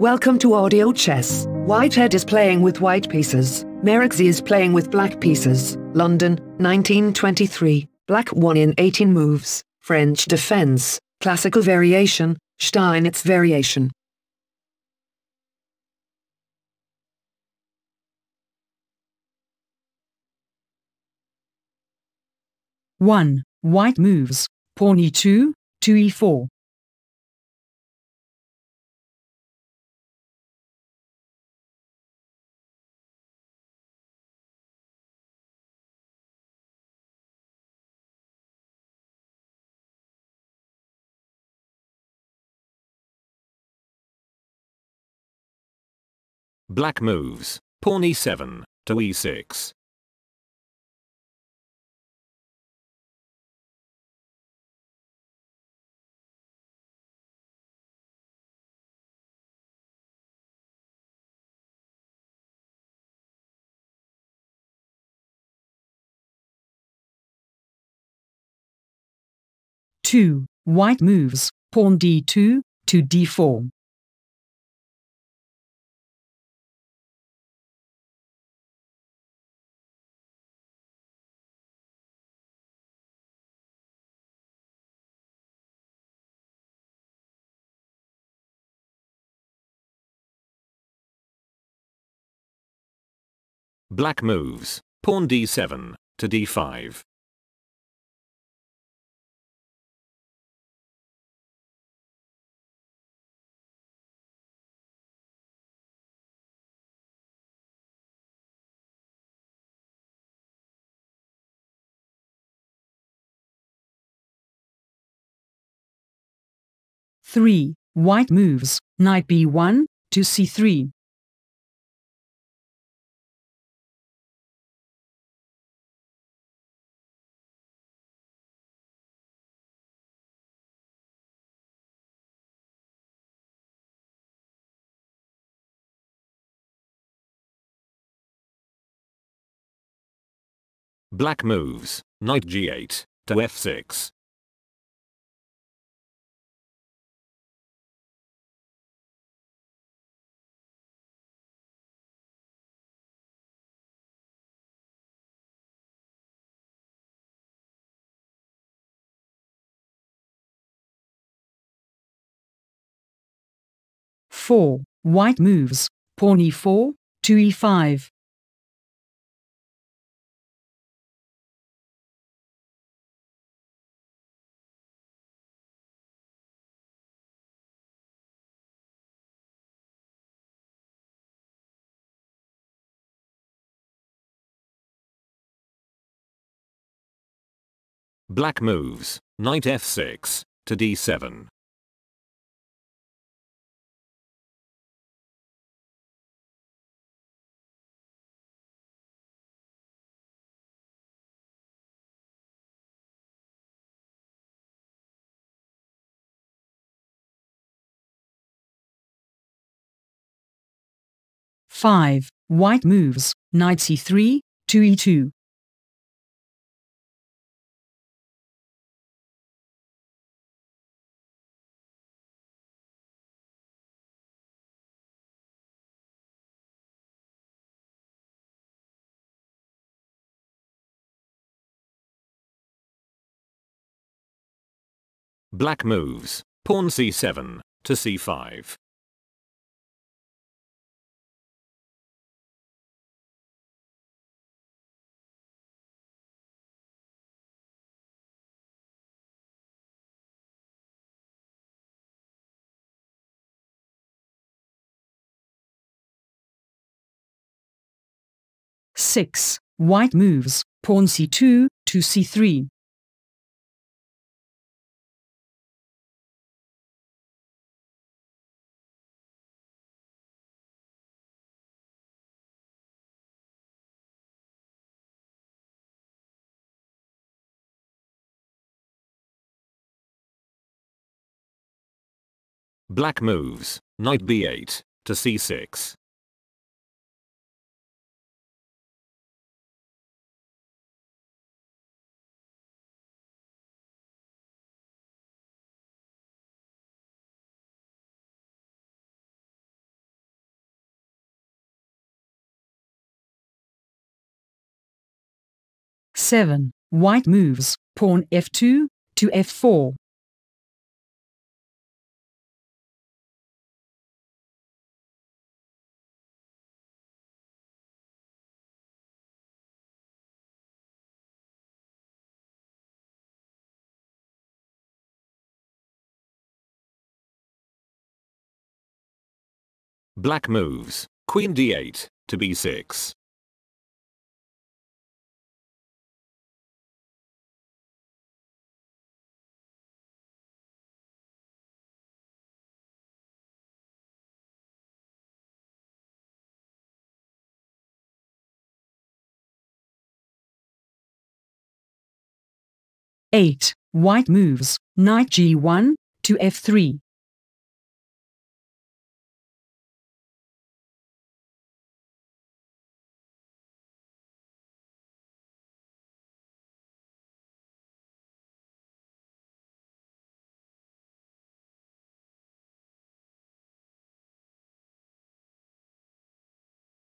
Welcome to Audio Chess. Whitehead is playing with white pieces. Merixi is playing with black pieces. London, 1923. Black won in 18 moves. French defense. Classical variation. Steinitz variation. One. White moves. Pawn e2, 2 e4. Black moves. Pawn e7 to e6. Two. White moves. Pawn d2, to d4. Black moves. Pawn d7 to d5. Three. White moves. Knight b1, to c3. Black moves. Knight g8 to f6. Four. White moves. Pawn e4, to e5. Black moves. Knight f6 to d7. Five. White moves. Knight c3, to e2. Black moves. Pawn c7 to c5. Six. White moves. Pawn c2, to c3. Black moves, knight b8, to c6. Seven. White moves, pawn f2, to f4, Black moves, queen d8, to b6. Eight. White moves, knight g1 to f3.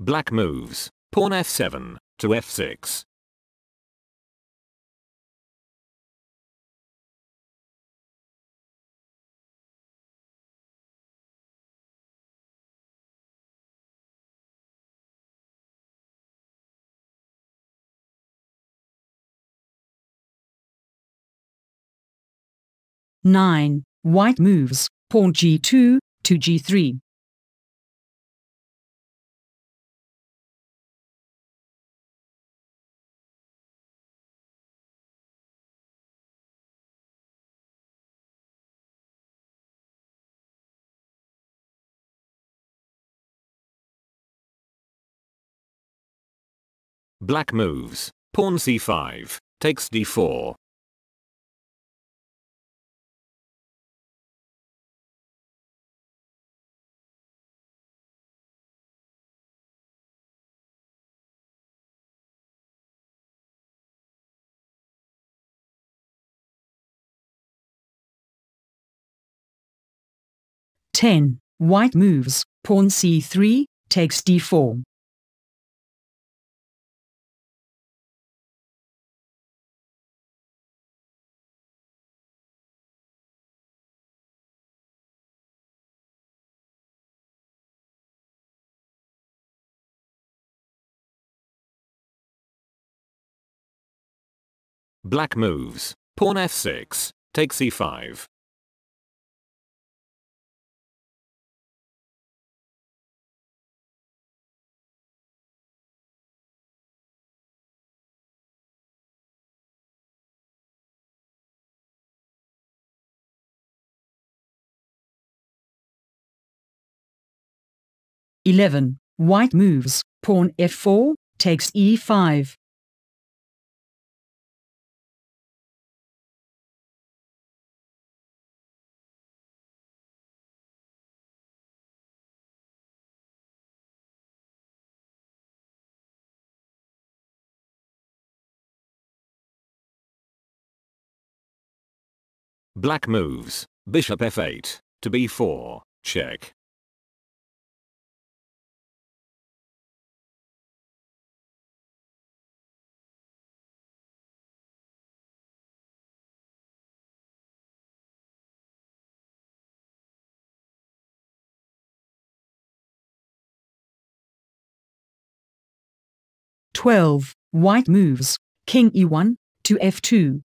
Black moves, pawn f7, to f6. Nine. White moves, pawn g2 to g3. Black moves, pawn c5, takes d4. Ten. White moves, pawn c3 takes d4. Black moves, pawn f6, takes e5. Eleven. White moves, pawn f4 takes e5. Black moves, bishop f8, to b4, check. Twelve. White moves, king e1 to f2.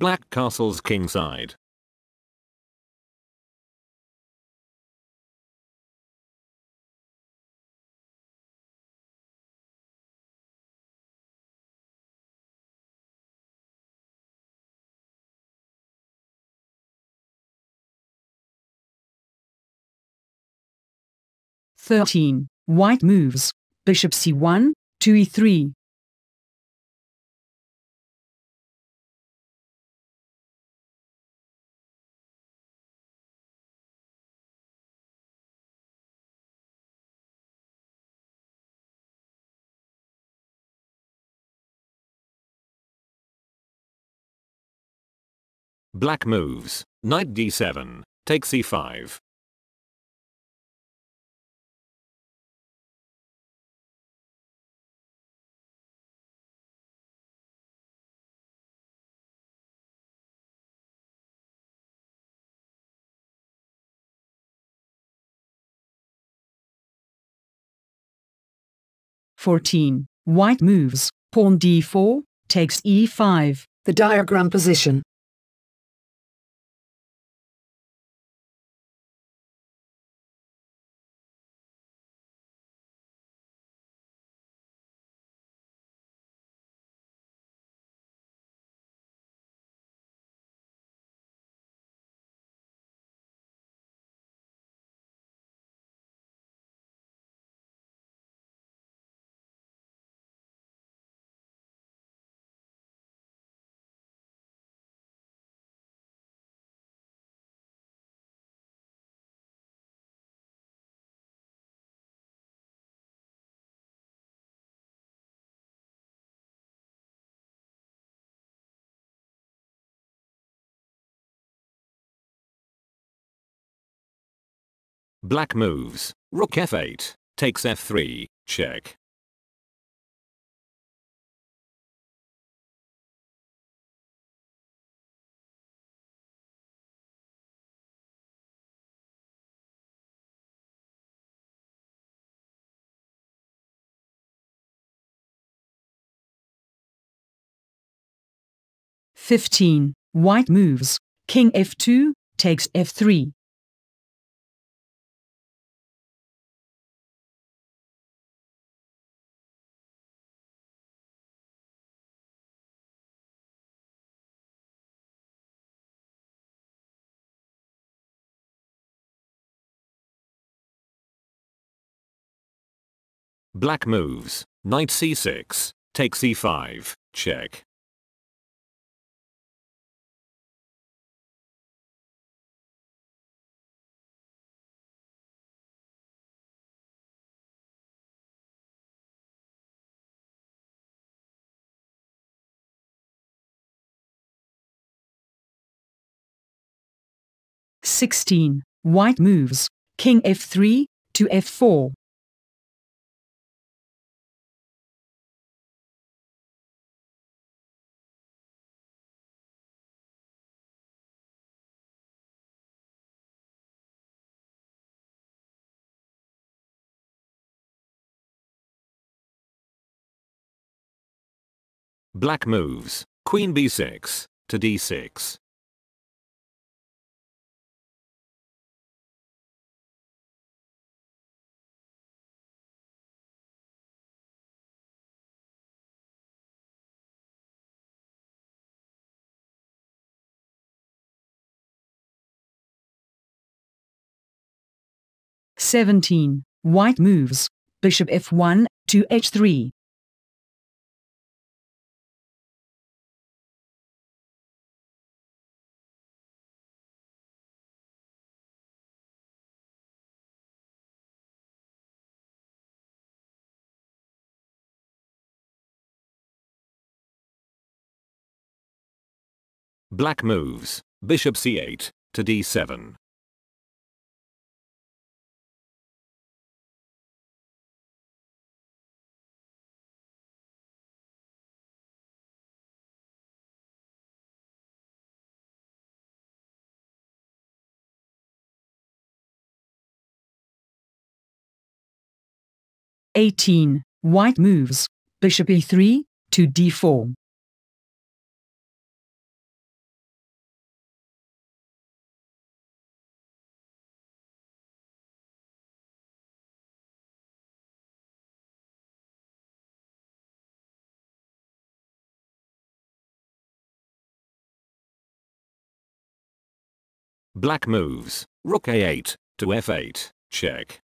Black Castle's Kingside. Thirteen. White moves. Bishop c1, 2e3, Black moves. Knight d7. Take c5. Fourteen. White moves. Pawn d4, takes e5. The diagram position. Black moves. Rook f8. Takes f3. Check. Fifteen. White moves. King f2, takes f3. Black moves. Knight c6. Take c5. Check. Sixteen. White moves. King f3, to f4. Black moves. Queen b6. To d6. Seventeen. White moves. Bishop f1, to h3. Black moves. Bishop c8. To d7. Eighteen. White moves. Bishop e3, to d4. Black moves. Rook a8. To f8. Check.